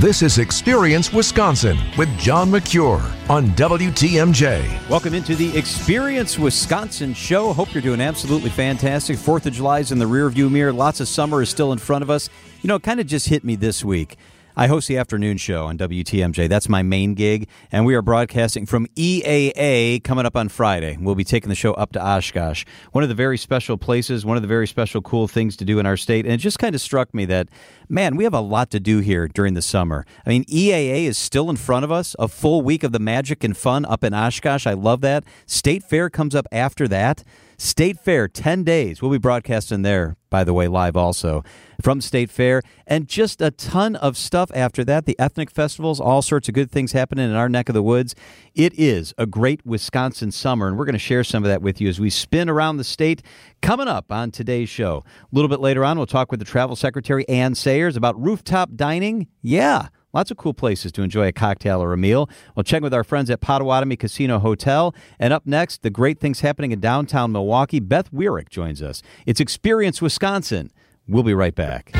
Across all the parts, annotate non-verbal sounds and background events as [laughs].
This is Experience Wisconsin with John Mercure on WTMJ. Welcome into the Experience Wisconsin show. Hope you're doing absolutely fantastic. Fourth of July is in the rearview mirror. Lots of summer is still in front of us. You know, it kind of just hit me this week. I host the afternoon show on WTMJ. That's my main gig, and we are broadcasting from EAA coming up on Friday. We'll be taking the show up to Oshkosh, one of the very special places, one of the very special cool things to do in our state. And it just kind of struck me that, man, we have a lot to do here during the summer. I mean, EAA is still in front of us, a full week of the magic and fun up in Oshkosh. I love that. State Fair comes up after that. State Fair, 10 days. We'll be broadcasting there, by the way, live also from State Fair, and just a ton of stuff after that. The ethnic festivals, all sorts of good things happening in our neck of the woods. It is a great Wisconsin summer, and we're going to share some of that with you as we spin around the state. Coming up on today's show. A little bit later on, we'll talk with the Travel Secretary, Anne Sayers, about rooftop dining. Yeah. Lots of cool places to enjoy a cocktail or a meal. We'll check with our friends at Potawatomi Casino Hotel. And up next, the great things happening in downtown Milwaukee. Beth Weirick joins us. It's Experience Wisconsin. We'll be right back.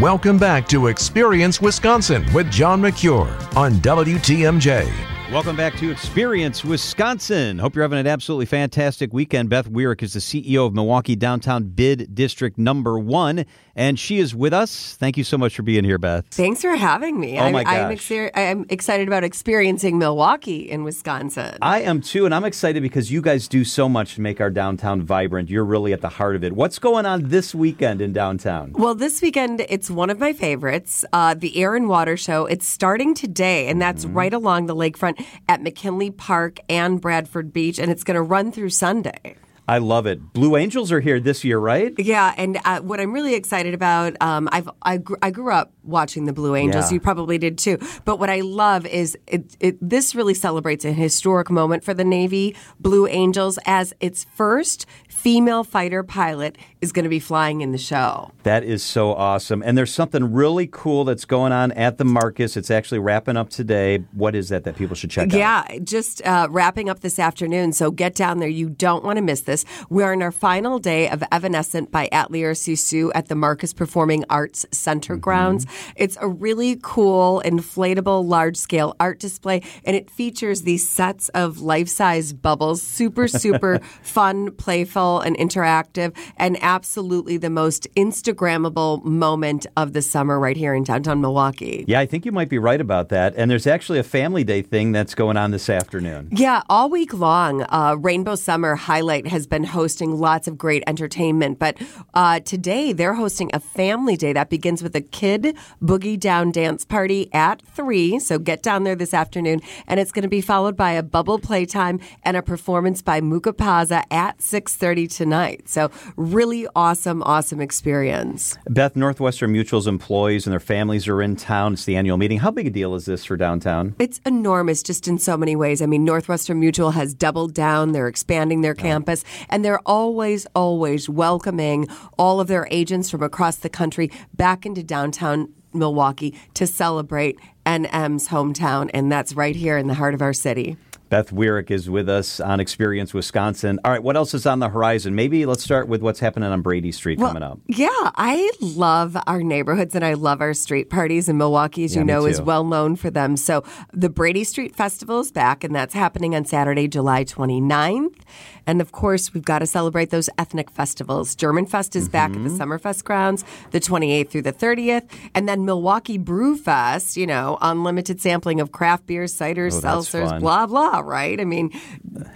Welcome back to Experience Wisconsin with John Mercure on WTMJ. Welcome back to Experience Wisconsin. Hope you're having an absolutely fantastic weekend. Beth Weirick is the CEO of Milwaukee Downtown Bid District Number One, and she is with us. Thank you so much for being here, Beth. Thanks for having me. Oh my I'm, gosh. I'm, exer- I'm excited about experiencing Milwaukee in Wisconsin. I am too, and I'm excited because you guys do so much to make our downtown vibrant. You're really at the heart of it. What's going on this weekend in downtown? well, this weekend it's one of my favorites, uh, the Air and Water Show. It's starting today, and that's Mm-hmm. right along the lakefront at McKinley Park and Bradford Beach, and it's going to run through Sunday. I love it. Blue Angels are here this year, right? Yeah, and uh, what I'm really excited about, um, I've I, gr- I grew up watching the Blue Angels. Yeah. You probably did too. But what I love is it, it this really celebrates a historic moment for the Navy Blue Angels as its first female fighter pilot is going to be flying in the show. That is so awesome. And there's something really cool that's going on at the Marcus. It's actually wrapping up today. What is that that people should check out? Yeah, just uh, wrapping up this afternoon. So get down there. You don't want to miss this. We're in our final day of Evanescent by Atelier Sisu at the Marcus Performing Arts Center grounds. It's a really cool, inflatable, large scale art display, and it features these sets of life size bubbles. Super, super [laughs] fun, playful, and interactive and absolutely the most Instagrammable moment of the summer right here in downtown Milwaukee. Yeah, I think you might be right about that. And there's actually a family day thing that's going on this afternoon. Yeah, all week long, uh, Rainbow Summer Highlight has been hosting lots of great entertainment. But uh, today they're hosting a family day that begins with a kid boogie down dance party at 3. So get down there this afternoon. And it's going to be followed by a bubble playtime and a performance by Mukapaza at 6.30 tonight. So, really awesome, awesome experience. Beth, Northwestern Mutual's employees and their families are in town. It's the annual meeting. How big a deal is this for downtown? It's enormous, just in so many ways. I mean, Northwestern Mutual has doubled down, they're expanding their campus, and they're always, always welcoming all of their agents from across the country back into downtown Milwaukee to celebrate NM's hometown, and that's right here in the heart of our city. Beth Weirick is with us on Experience Wisconsin. All right, what else is on the horizon? Maybe let's start with what's happening on Brady Street coming up. Yeah, I love our neighborhoods and I love our street parties. And Milwaukee, as Yeah, you know, is well known for them. So the Brady Street Festival is back, and that's happening on Saturday, July 29th. And of course, we've got to celebrate those ethnic festivals. German Fest is back at Mm-hmm. the Summerfest grounds, the 28th through the 30th. And then Milwaukee Brew Fest, you know, unlimited sampling of craft beers, ciders, Oh, seltzers, fun. blah, blah, right? I mean,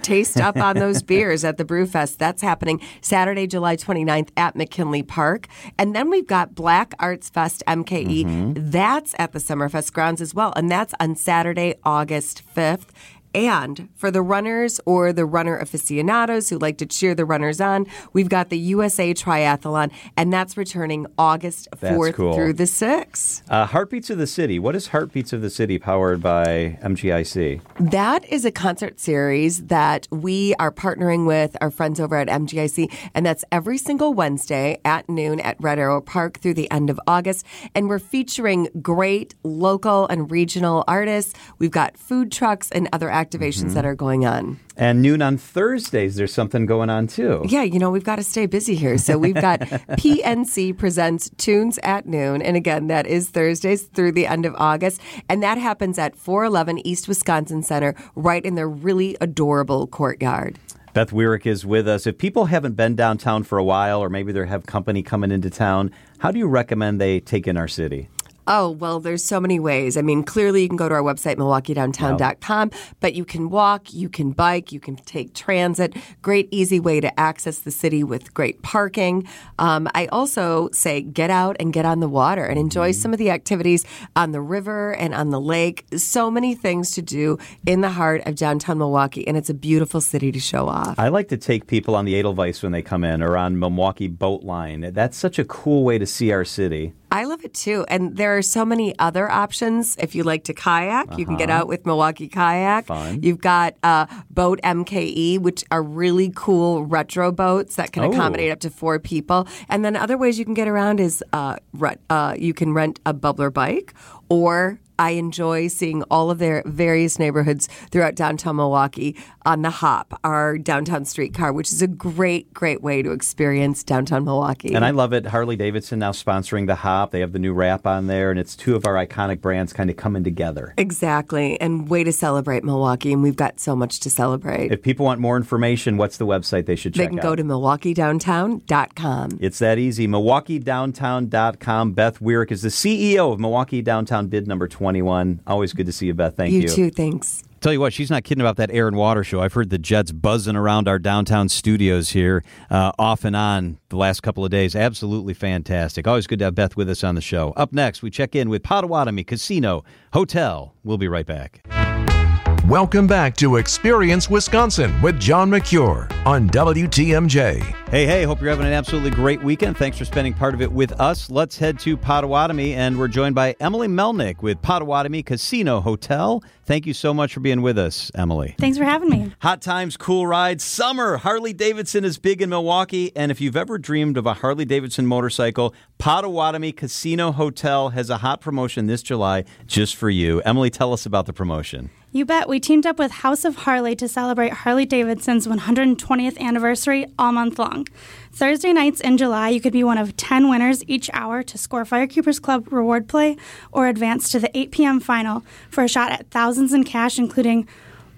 taste up on those [laughs] beers at the Brew Fest. That's happening Saturday, July 29th at McKinley Park. And then we've got Black Arts Fest MKE. Mm-hmm. That's at the Summerfest grounds as well. And that's on Saturday, August 5th. And for the runners or the runner aficionados who like to cheer the runners on, we've got the USA Triathlon, and that's returning August 4th cool. through the 6th. Uh, Heartbeats of the City. What is Heartbeats of the City powered by MGIC? That is a concert series that we are partnering with our friends over at MGIC, and that's every single Wednesday at noon at Red Arrow Park through the end of August. And we're featuring great local and regional artists. We've got food trucks and other activations that mm-hmm. are going on. And noon on Thursdays, there's something going on too. Yeah, you know, we've got to stay busy here. So we've got [laughs] PNC presents Tunes at Noon. And again, that is Thursdays through the end of August. And that happens at 411 East Wisconsin Center, right in their really adorable courtyard. Beth Weirick is with us. If people haven't been downtown for a while, or maybe they have company coming into town, how do you recommend they take in our city? Oh, well, there's so many ways. I mean, clearly you can go to our website, milwaukeedowntown.com, but you can walk, you can bike, you can take transit. Great, easy way to access the city with great parking. Um, I also say get out and get on the water and enjoy some of the activities on the river and on the lake. So many things to do in the heart of downtown Milwaukee, and it's a beautiful city to show off. I like to take people on the Edelweiss when they come in or on Milwaukee Boat Line. That's such a cool way to see our city. I love it too. And there are so many other options. If you like to kayak, you can get out with Milwaukee Kayak. Fun. You've got uh, Boat MKE, which are really cool retro boats that can Oh. accommodate up to four people. And then other ways you can get around is uh, rent, uh, you can rent a Bublr bike or I enjoy seeing all of their various neighborhoods throughout downtown Milwaukee on the Hop, our downtown streetcar, which is a great, great way to experience downtown Milwaukee. And I love it. Harley Davidson now sponsoring the Hop. They have the new wrap on there, and it's two of our iconic brands kind of coming together. Exactly. And way to celebrate Milwaukee. And we've got so much to celebrate. If people want more information, what's the website they should check they can out? go to milwaukeedowntown.com. It's that easy. MilwaukeeDowntown.com. Beth Weirick is the CEO of Milwaukee Downtown Bid number 21. Always good to see you, Beth. Thank you. You too. Thanks. Tell you what, she's not kidding about that air and water show. I've heard the jets buzzing around our downtown studios here uh, off and on the last couple of days. Absolutely fantastic. Always good to have Beth with us on the show. Up next, we check in with Potawatomi Casino Hotel. We'll be right back. Welcome back to Experience Wisconsin with John Mercure on WTMJ. Hey, hey, hope you're having an absolutely great weekend. Thanks for spending part of it with us. Let's head to Potawatomi, and we're joined by Emily Melnick with Potawatomi Casino Hotel. Thank you so much for being with us, Emily. Thanks for having me. Hot times, cool rides, summer. Harley Davidson is big in Milwaukee. And if you've ever dreamed of a Harley Davidson motorcycle, Potawatomi Casino Hotel has a hot promotion this July just for you. Emily, tell us about the promotion. You bet. We teamed up with House of Harley to celebrate Harley Davidson's 120th anniversary all month long. Thursday nights in July, you could be one of 10 winners each hour to score Firekeepers Club reward play or advance to the 8 p.m. final for a shot at thousands in cash, including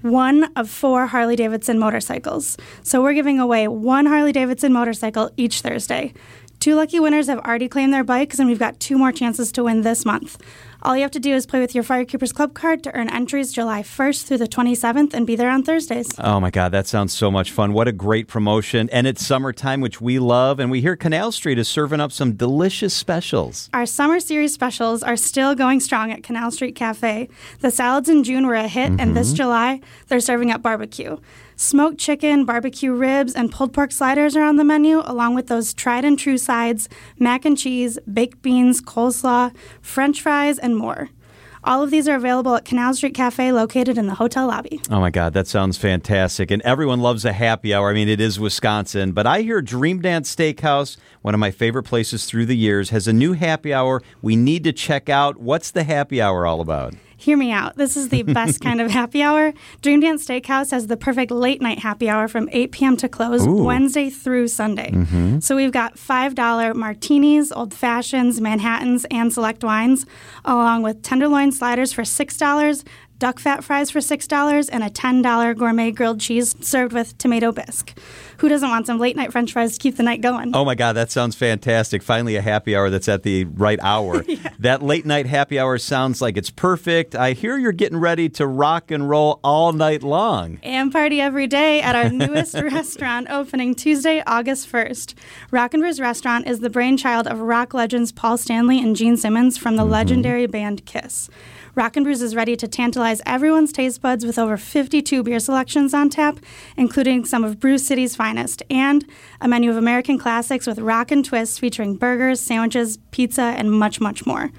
one of four Harley Davidson motorcycles. So we're giving away one Harley Davidson motorcycle each Thursday. Two lucky winners have already claimed their bikes, and we've got two more chances to win this month. All you have to do is play with your Firekeepers Club card to earn entries July 1st through the 27th and be there on Thursdays. Oh my God, that sounds so much fun. What a great promotion. And it's summertime, which we love. And we hear Canal Street is serving up some delicious specials. Our summer series specials are still going strong at Canal Street Cafe. The salads in June were a hit, and this mm-hmm. July, they're serving up barbecue. Smoked chicken, barbecue ribs, and pulled pork sliders are on the menu, along with those tried and true sides mac and cheese, baked beans, coleslaw, french fries, and more. All of these are available at Canal Street Cafe, located in the hotel lobby. Oh my God, that sounds fantastic. And everyone loves a happy hour. I mean, it is Wisconsin. But I hear Dream Dance Steakhouse, one of my favorite places through the years, has a new happy hour we need to check out. What's the happy hour all about? Hear me out. This is the [laughs] best kind of happy hour. Dream Dance Steakhouse has the perfect late night happy hour from 8 p.m. to close Wednesday through Sunday. Mm-hmm. So we've got $5 martinis, old fashions, Manhattans, and select wines, along with tenderloin sliders for $6, duck fat fries for $6, and a $10 gourmet grilled cheese served with tomato bisque. Who doesn't want some late night french fries to keep the night going? Oh my God, that sounds fantastic. Finally, a happy hour that's at the right hour. [laughs] That late night happy hour sounds like it's perfect. I hear you're getting ready to rock and roll all night long. and party every day at our [laughs] newest restaurant opening Tuesday, August 1st. Rock and Brews Restaurant is the brainchild of rock legends Paul Stanley and Gene Simmons from the mm-hmm. legendary band Kiss. Rock and Brews is ready to tantalize everyone's taste buds with over 52 beer selections on tap, including some of Brew City's finest, and a menu of American classics with rock and twists featuring burgers, sandwiches, pizza, and much, much more.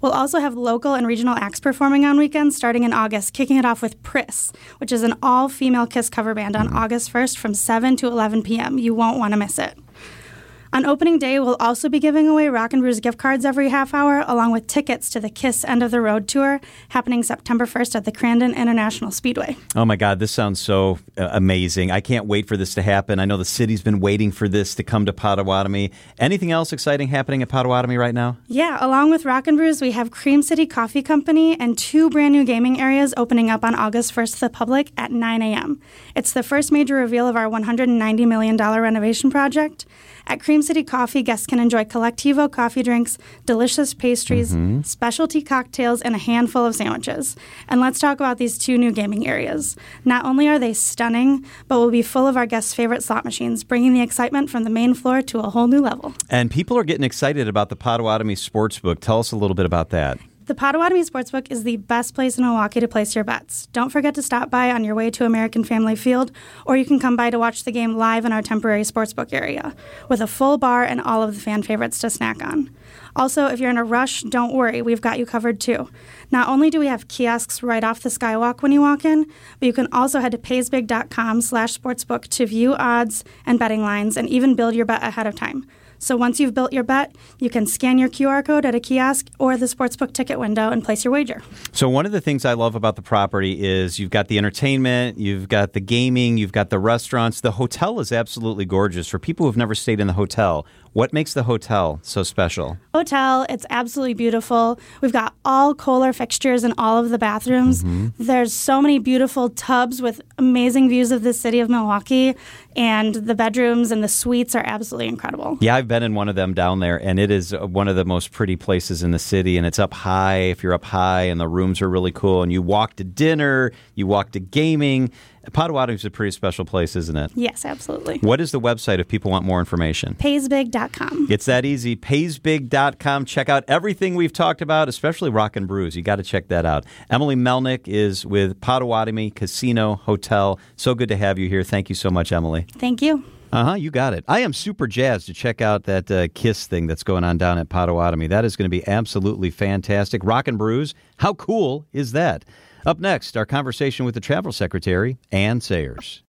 We'll also have local and regional acts performing on weekends starting in August, kicking it off with Priss, which is an all female Kiss cover band on August 1st from 7 to 11 p.m. You won't want to miss it. On opening day, we'll also be giving away Rock and Brews gift cards every half hour, along with tickets to the Kiss End of the Road tour happening September 1st at the Crandon International Speedway. Oh my God, this sounds so uh, amazing. I can't wait for this to happen. I know the city's been waiting for this to come to Potawatomi. Anything else exciting happening at Potawatomi right now? Yeah, along with Rock and Brews, we have Cream City Coffee Company and two brand new gaming areas opening up on August 1st to the public at 9 a.m. It's the first major reveal of our $190 million renovation project. At Cream City Coffee, guests can enjoy Colectivo coffee drinks, delicious pastries, mm-hmm. specialty cocktails, and a handful of sandwiches. And let's talk about these two new gaming areas. Not only are they stunning, but will be full of our guests' favorite slot machines, bringing the excitement from the main floor to a whole new level. And people are getting excited about the Potawatomi Sportsbook. Tell us a little bit about that. The Potawatomi Sportsbook is the best place in Milwaukee to place your bets. Don't forget to stop by on your way to American Family Field, or you can come by to watch the game live in our temporary sportsbook area, with a full bar and all of the fan favorites to snack on. Also, if you're in a rush, don't worry, we've got you covered too. Not only do we have kiosks right off the skywalk when you walk in, but you can also head to paysbig.com slash sportsbook to view odds and betting lines and even build your bet ahead of time. So once you've built your bet, you can scan your QR code at a kiosk or the sportsbook ticket window and place your wager. So one of the things I love about the property is you've got the entertainment, you've got the gaming, you've got the restaurants. The hotel is absolutely gorgeous. For people who've never stayed in the hotel, what makes the hotel so special? Hotel, it's absolutely beautiful. We've got all Kohler fixtures in all of the bathrooms. Mm-hmm. There's so many beautiful tubs with amazing views of the city of Milwaukee, and the bedrooms and the suites are absolutely incredible. Yeah, I've been in one of them down there, and it is one of the most pretty places in the city. And it's up high. If you're up high, and the rooms are really cool, and you walk to dinner, you walk to gaming Potawatomi is a pretty special place, isn't it? Yes, absolutely. What is the website if people want more information? Paysbig.com. It's that easy. Paysbig.com. Check out everything we've talked about, especially Rock and Brews. You got to check that out. Emily Melnick is with Potawatomi Casino Hotel. So good to have you here. Thank you so much, Emily. Thank you. Uh huh. You got it. I am super jazzed to check out that uh, Kiss thing that's going on down at Potawatomi. That is going to be absolutely fantastic. Rock and Brews. How cool is that? Up next, our conversation with the Travel Secretary, Anne Sayers.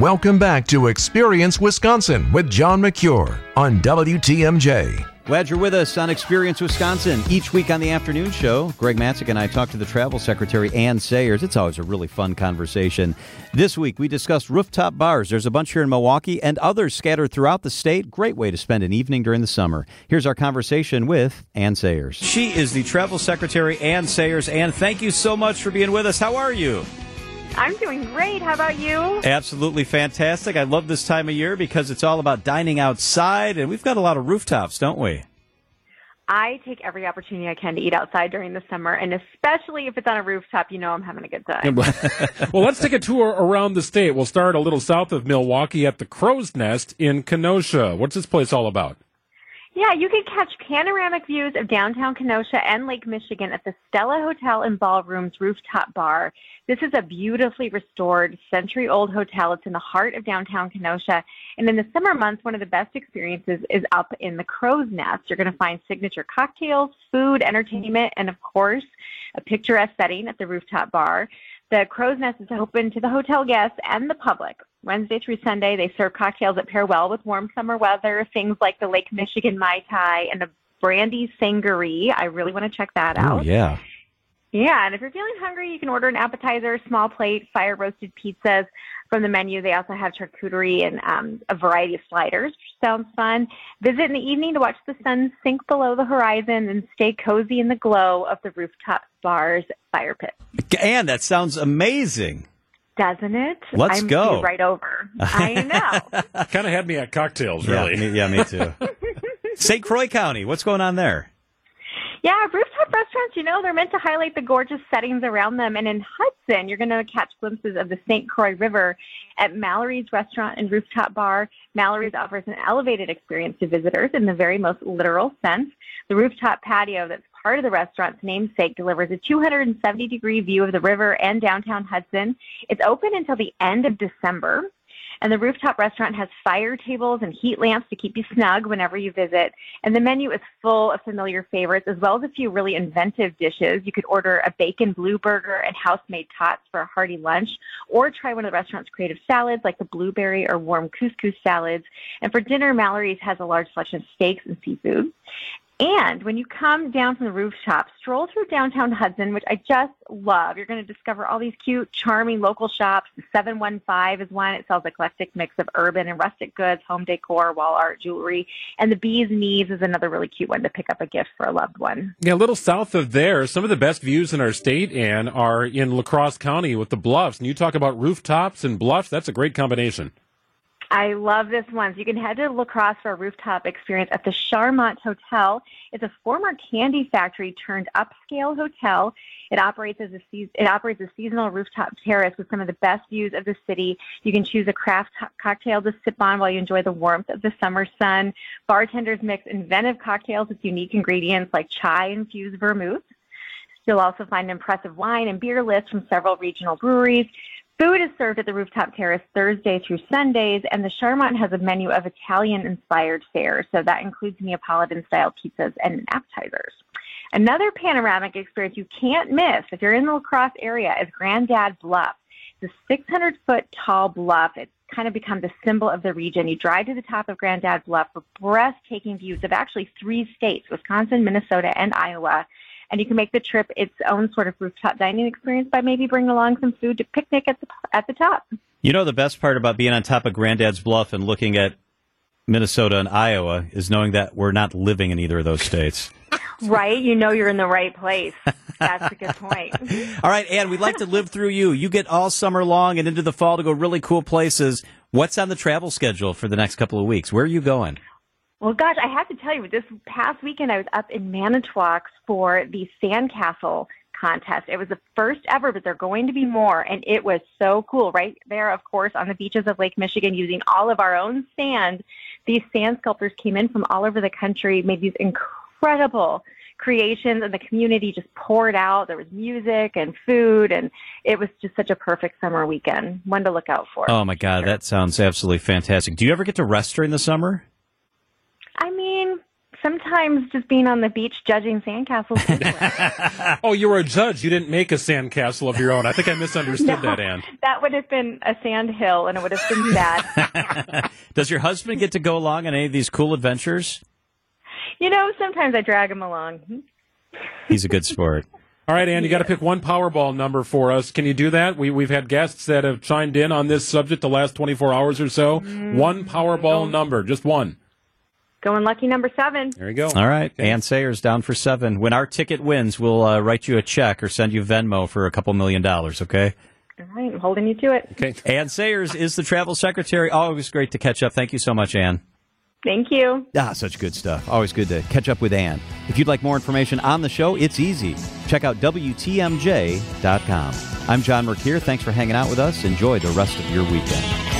Welcome back to Experience Wisconsin with John Mercure on WTMJ. Glad you're with us on Experience Wisconsin. Each week on the afternoon show, Greg Matzek and I talk to the travel secretary, Anne Sayers. It's always a really fun conversation. This week, we discussed rooftop bars. There's a bunch here in Milwaukee and others scattered throughout the state. Great way to spend an evening during the summer. Here's our conversation with Anne Sayers. She is the travel secretary, Anne Sayers. Anne, thank you so much for being with us. How are you? I'm doing great. How about you? Absolutely fantastic. I love this time of year because it's all about dining outside, and we've got a lot of rooftops, don't we? I take every opportunity I can to eat outside during the summer, and especially if it's on a rooftop, you know I'm having a good [laughs] time. [laughs] well, let's take a tour around the state. We'll start a little south of Milwaukee at the Crow's Nest in Kenosha. What's this place all about? Yeah, you can catch panoramic views of downtown Kenosha and Lake Michigan at the Stella Hotel and Ballrooms rooftop bar. This is a beautifully restored, century old hotel. It's in the heart of downtown Kenosha. And in the summer months, one of the best experiences is up in the crow's nest. You're going to find signature cocktails, food, entertainment, and of course, a picturesque setting at the rooftop bar. The Crow's Nest is open to the hotel guests and the public. Wednesday through Sunday, they serve cocktails that pair well with warm summer weather, things like the Lake Michigan Mai Tai and the Brandy Sangaree. I really want to check that out. Oh, yeah. Yeah, and if you're feeling hungry, you can order an appetizer, small plate, fire roasted pizzas from the menu. They also have charcuterie and um, a variety of sliders, which sounds fun. Visit in the evening to watch the sun sink below the horizon and stay cozy in the glow of the rooftop bar's fire pit. And that sounds amazing. Doesn't it? Let's I'm go. Right over. I know. [laughs] kind of had me at cocktails, really. Yeah, me, yeah, me too. [laughs] St. Croix County, what's going on there? Yeah, restaurants, you know, they're meant to highlight the gorgeous settings around them. And in Hudson, you're going to catch glimpses of the St. Croix River at Mallory's Restaurant and Rooftop Bar. Mallory's offers an elevated experience to visitors in the very most literal sense. The rooftop patio that's part of the restaurant's namesake delivers a 270 degree view of the river and downtown Hudson. It's open until the end of December. And the rooftop restaurant has fire tables and heat lamps to keep you snug whenever you visit. And the menu is full of familiar favorites as well as a few really inventive dishes. You could order a bacon blue burger and house-made tots for a hearty lunch, or try one of the restaurant's creative salads like the blueberry or warm couscous salads. And for dinner, Mallory's has a large selection of steaks and seafood. And when you come down from the rooftop, stroll through downtown Hudson, which I just love. You're going to discover all these cute, charming local shops. 715 is one. It sells eclectic mix of urban and rustic goods, home decor, wall art, jewelry. And the Bee's Knees is another really cute one to pick up a gift for a loved one. Yeah, a little south of there, some of the best views in our state, Anne, are in La Crosse County with the bluffs. And you talk about rooftops and bluffs, that's a great combination. I love this one. So you can head to La Crosse for a rooftop experience at the Charmant Hotel. It's a former candy factory turned upscale hotel. It operates as a it operates a seasonal rooftop terrace with some of the best views of the city. You can choose a craft cocktail to sip on while you enjoy the warmth of the summer sun. Bartenders mix inventive cocktails with unique ingredients like chai infused vermouth. You'll also find impressive wine and beer lists from several regional breweries. Food is served at the rooftop terrace Thursday through Sundays, and the Charmant has a menu of Italian inspired fare. So that includes Neapolitan style pizzas and appetizers. Another panoramic experience you can't miss if you're in the La Crosse area is Grandad Bluff. It's a 600 foot tall bluff. It's kind of become the symbol of the region. You drive to the top of Grandad Bluff for breathtaking views of actually three states Wisconsin, Minnesota, and Iowa and you can make the trip its own sort of rooftop dining experience by maybe bringing along some food to picnic at the at the top. You know the best part about being on top of Grandad's Bluff and looking at Minnesota and Iowa is knowing that we're not living in either of those states. [laughs] right, you know you're in the right place. That's a good point. [laughs] all right, Anne, we'd like to live through you. You get all summer long and into the fall to go really cool places. What's on the travel schedule for the next couple of weeks? Where are you going? Well, gosh, I have to tell you, this past weekend I was up in Manitowoc for the Sandcastle contest. It was the first ever, but there are going to be more, and it was so cool. Right there, of course, on the beaches of Lake Michigan, using all of our own sand. These sand sculptors came in from all over the country, made these incredible creations, and the community just poured out. There was music and food, and it was just such a perfect summer weekend. One to look out for. Oh my God, that sounds absolutely fantastic. Do you ever get to rest during the summer? I mean, sometimes just being on the beach judging sandcastles. [laughs] oh, you were a judge. You didn't make a sandcastle of your own. I think I misunderstood no, that, Anne. That would have been a sand hill, and it would have been sad. [laughs] Does your husband get to go along on any of these cool adventures? You know, sometimes I drag him along. He's a good sport. All right, Anne, you got to pick one Powerball number for us. Can you do that? We, we've had guests that have chimed in on this subject the last 24 hours or so. Mm, one Powerball number, just one. Going lucky number seven. There you go. All right. Okay. Anne Sayers down for seven. When our ticket wins, we'll uh, write you a check or send you Venmo for a couple million dollars, okay? All right. I'm holding you to it. Okay. Anne Sayers is the travel secretary. Always great to catch up. Thank you so much, Anne. Thank you. Ah, such good stuff. Always good to catch up with Anne. If you'd like more information on the show, it's easy. Check out WTMJ.com. I'm John Mercure. Thanks for hanging out with us. Enjoy the rest of your weekend.